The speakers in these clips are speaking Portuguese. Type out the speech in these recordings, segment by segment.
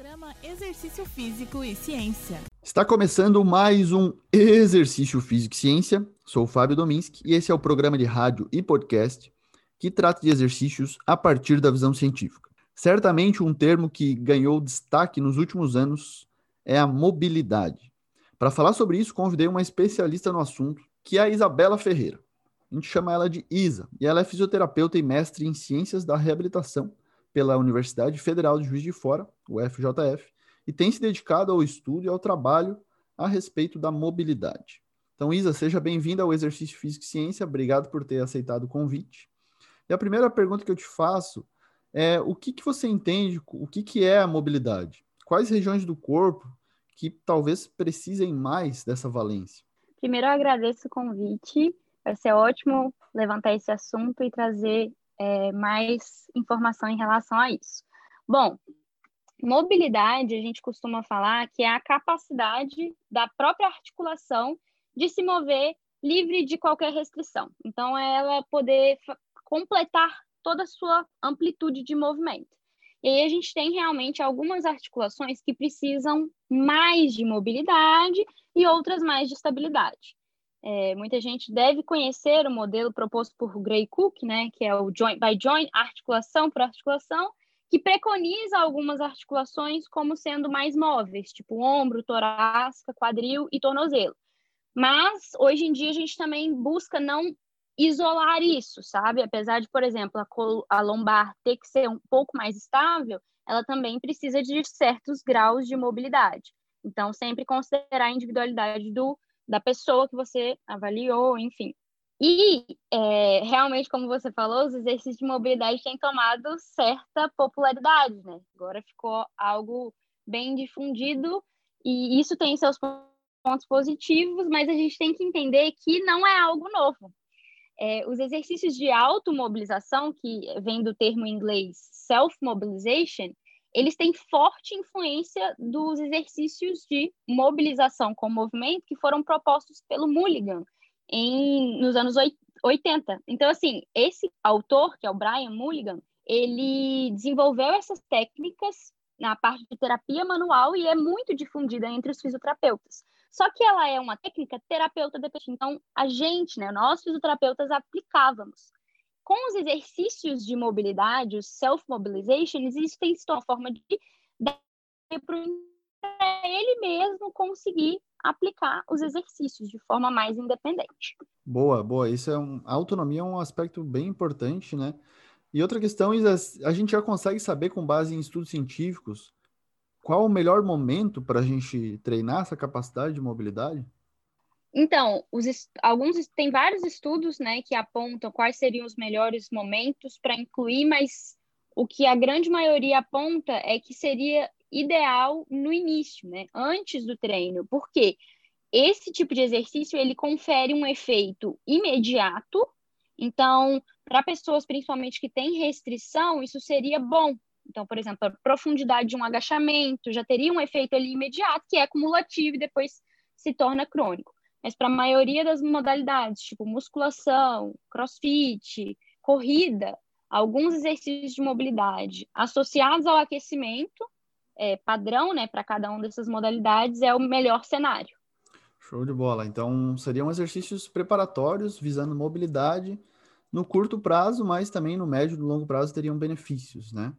Programa Exercício Físico e Ciência. Está começando mais um Exercício Físico e Ciência. Sou o Fábio Dominski e esse é o programa de rádio e podcast que trata de exercícios a partir da visão científica. Certamente um termo que ganhou destaque nos últimos anos é a mobilidade. Para falar sobre isso, convidei uma especialista no assunto, que é a Isabela Ferreira. A gente chama ela de Isa, e ela é fisioterapeuta e mestre em ciências da reabilitação pela Universidade Federal de Juiz de Fora, o FJF, e tem se dedicado ao estudo e ao trabalho a respeito da mobilidade. Então, Isa, seja bem-vinda ao Exercício Físico e Ciência, obrigado por ter aceitado o convite. E a primeira pergunta que eu te faço é o que, que você entende, o que, que é a mobilidade? Quais regiões do corpo que talvez precisem mais dessa valência? Primeiro, eu agradeço o convite. Vai ser ótimo levantar esse assunto e trazer é, mais informação em relação a isso. Bom, mobilidade, a gente costuma falar que é a capacidade da própria articulação de se mover livre de qualquer restrição. Então, ela poder completar toda a sua amplitude de movimento. E aí a gente tem realmente algumas articulações que precisam mais de mobilidade e outras mais de estabilidade. É, muita gente deve conhecer o modelo proposto por Gray Cook, né, que é o joint by joint, articulação por articulação, que preconiza algumas articulações como sendo mais móveis, tipo ombro, torácica, quadril e tornozelo. Mas hoje em dia a gente também busca não isolar isso, sabe? Apesar de, por exemplo, a, a lombar ter que ser um pouco mais estável, ela também precisa de certos graus de mobilidade. Então, sempre considerar a individualidade do da pessoa que você avaliou, enfim. E é, realmente, como você falou, os exercícios de mobilidade têm tomado certa popularidade, né? Agora ficou algo bem difundido e isso tem seus pontos positivos, mas a gente tem que entender que não é algo novo. É, os exercícios de automobilização, que vem do termo em inglês self-mobilization, eles têm forte influência dos exercícios de mobilização com movimento que foram propostos pelo Mulligan em, nos anos 80. Então, assim, esse autor, que é o Brian Mulligan, ele desenvolveu essas técnicas na parte de terapia manual e é muito difundida entre os fisioterapeutas. Só que ela é uma técnica terapeuta dependente. Então, a gente, né, nós fisioterapeutas aplicávamos com os exercícios de mobilidade, o self-mobilization, existem uma forma de para ele mesmo conseguir aplicar os exercícios de forma mais independente. Boa, boa. Isso é um, a autonomia é um aspecto bem importante, né? E outra questão, Isa, a gente já consegue saber com base em estudos científicos qual o melhor momento para a gente treinar essa capacidade de mobilidade? Então, os, alguns tem vários estudos, né, que apontam quais seriam os melhores momentos para incluir, mas o que a grande maioria aponta é que seria ideal no início, né, antes do treino. Por quê? Esse tipo de exercício ele confere um efeito imediato. Então, para pessoas principalmente que têm restrição, isso seria bom. Então, por exemplo, a profundidade de um agachamento já teria um efeito ali imediato, que é cumulativo e depois se torna crônico. Mas para a maioria das modalidades, tipo musculação, crossfit, corrida, alguns exercícios de mobilidade associados ao aquecimento é, padrão, né, para cada uma dessas modalidades, é o melhor cenário. Show de bola. Então, seriam exercícios preparatórios visando mobilidade no curto prazo, mas também no médio e longo prazo teriam benefícios, né?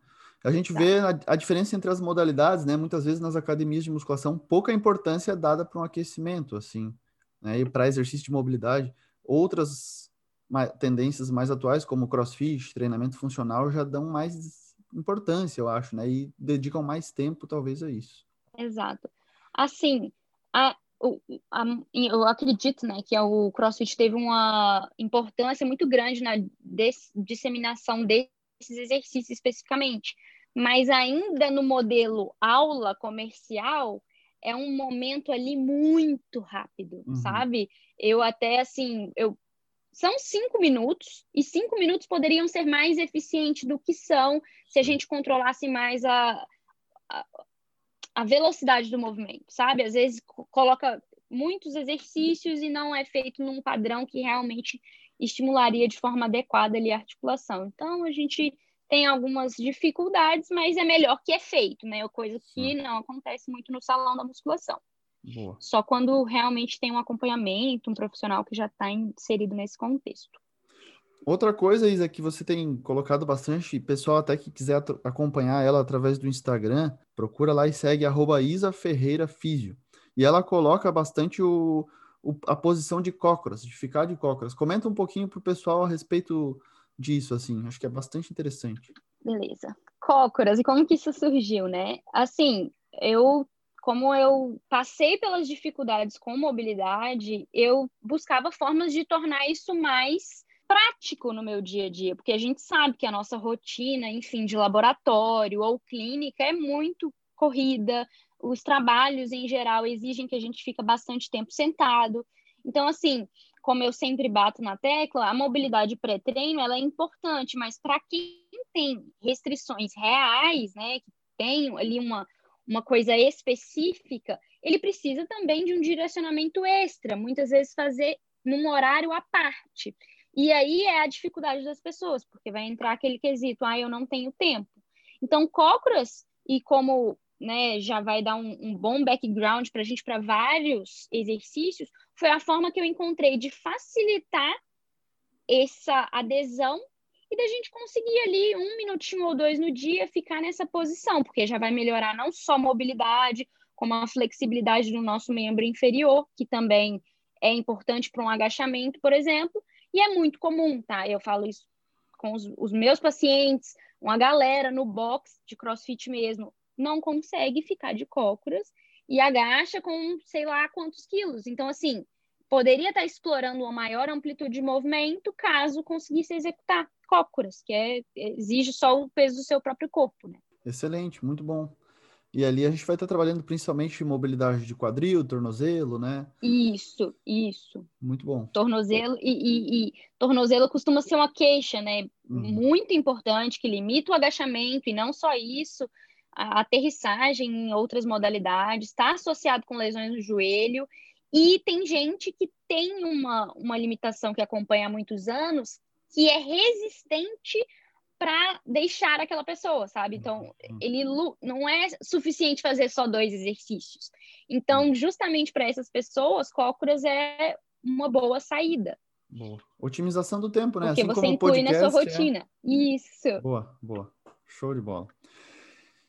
A gente vê a, a, diferença entre as modalidades, né? Muitas vezes nas academias de musculação, pouca importância é dada para um aquecimento, assim né, e para exercício de mobilidade. Outras tendências mais atuais, como crossfit, treinamento funcional, já dão mais importância, eu acho, né? E dedicam mais tempo, talvez, a isso. Exato. Assim, a, a, eu acredito, né, que o CrossFit teve uma importância muito grande na disseminação desses exercícios especificamente, mas ainda no modelo aula comercial, é um momento ali muito rápido, uhum. sabe? Eu até assim, eu são cinco minutos e cinco minutos poderiam ser mais eficientes do que são se a gente controlasse mais a, a, a velocidade do movimento, sabe? Às vezes coloca muitos exercícios e não é feito num padrão que realmente estimularia de forma adequada ali a articulação. Então a gente tem algumas dificuldades, mas é melhor que é feito, né? Coisa que não acontece muito no salão da musculação. Boa. Só quando realmente tem um acompanhamento, um profissional que já está inserido nesse contexto. Outra coisa, Isa, que você tem colocado bastante, pessoal até que quiser acompanhar ela através do Instagram, procura lá e segue arroba Isa Ferreira Físio. E ela coloca bastante o, o, a posição de cócoras, de ficar de cócoras. Comenta um pouquinho para o pessoal a respeito disso, assim, acho que é bastante interessante. Beleza. Cócoras, e como que isso surgiu, né? Assim, eu como eu passei pelas dificuldades com mobilidade, eu buscava formas de tornar isso mais prático no meu dia a dia, porque a gente sabe que a nossa rotina, enfim, de laboratório ou clínica é muito corrida, os trabalhos em geral exigem que a gente fica bastante tempo sentado. Então, assim, como eu sempre bato na tecla, a mobilidade pré-treino ela é importante, mas para quem tem restrições reais, né, que tem ali uma, uma coisa específica, ele precisa também de um direcionamento extra, muitas vezes fazer num horário à parte. E aí é a dificuldade das pessoas, porque vai entrar aquele quesito, ah, eu não tenho tempo. Então, Cócoras, e como né, já vai dar um, um bom background para a gente para vários exercícios, foi a forma que eu encontrei de facilitar essa adesão e da gente conseguir ali um minutinho ou dois no dia ficar nessa posição, porque já vai melhorar não só a mobilidade, como a flexibilidade do nosso membro inferior, que também é importante para um agachamento, por exemplo, e é muito comum, tá? Eu falo isso com os, os meus pacientes, uma galera no box de crossfit mesmo, não consegue ficar de cócoras e agacha com sei lá quantos quilos. Então, assim, poderia estar explorando uma maior amplitude de movimento caso conseguisse executar cócoras, que é, exige só o peso do seu próprio corpo, né? Excelente, muito bom. E ali a gente vai estar trabalhando principalmente mobilidade de quadril, tornozelo, né? Isso, isso. Muito bom. Tornozelo e, e, e tornozelo costuma ser uma queixa, né? Uhum. Muito importante que limita o agachamento e não só isso, a aterrissagem em outras modalidades, está associado com lesões no joelho, e tem gente que tem uma, uma limitação que acompanha há muitos anos, que é resistente para deixar aquela pessoa, sabe? Então, uhum. ele não é suficiente fazer só dois exercícios. Então, uhum. justamente para essas pessoas, cócoras é uma boa saída. Boa. Otimização do tempo, né? Porque assim você inclui podcast, na sua é rotina. É... Isso. Boa, boa. Show de bola.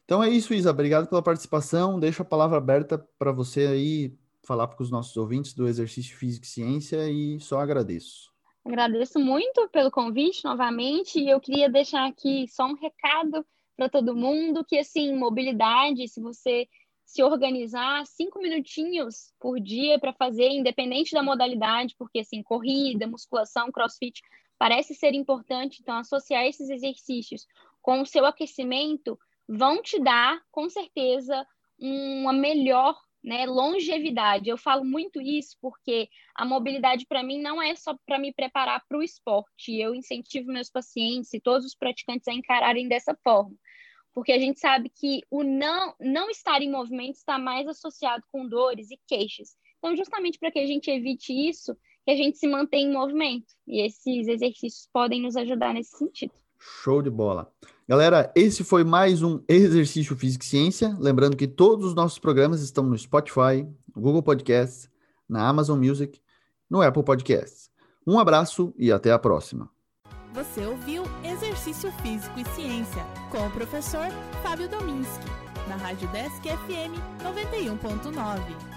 Então é isso, Isa. Obrigado pela participação. Deixo a palavra aberta para você aí falar para os nossos ouvintes do exercício físico e ciência e só agradeço. Agradeço muito pelo convite novamente e eu queria deixar aqui só um recado para todo mundo que assim mobilidade, se você se organizar cinco minutinhos por dia para fazer, independente da modalidade, porque assim corrida, musculação, CrossFit parece ser importante, então associar esses exercícios com o seu aquecimento vão te dar, com certeza, uma melhor né, longevidade. Eu falo muito isso porque a mobilidade para mim não é só para me preparar para o esporte. Eu incentivo meus pacientes e todos os praticantes a encararem dessa forma. Porque a gente sabe que o não, não estar em movimento está mais associado com dores e queixas. Então, justamente para que a gente evite isso, que a gente se mantenha em movimento. E esses exercícios podem nos ajudar nesse sentido. Show de bola. Galera, esse foi mais um Exercício Físico e Ciência. Lembrando que todos os nossos programas estão no Spotify, no Google Podcasts, na Amazon Music, no Apple Podcasts. Um abraço e até a próxima. Você ouviu Exercício Físico e Ciência com o professor Fábio Dominski, na Rádio Desk FM 91.9.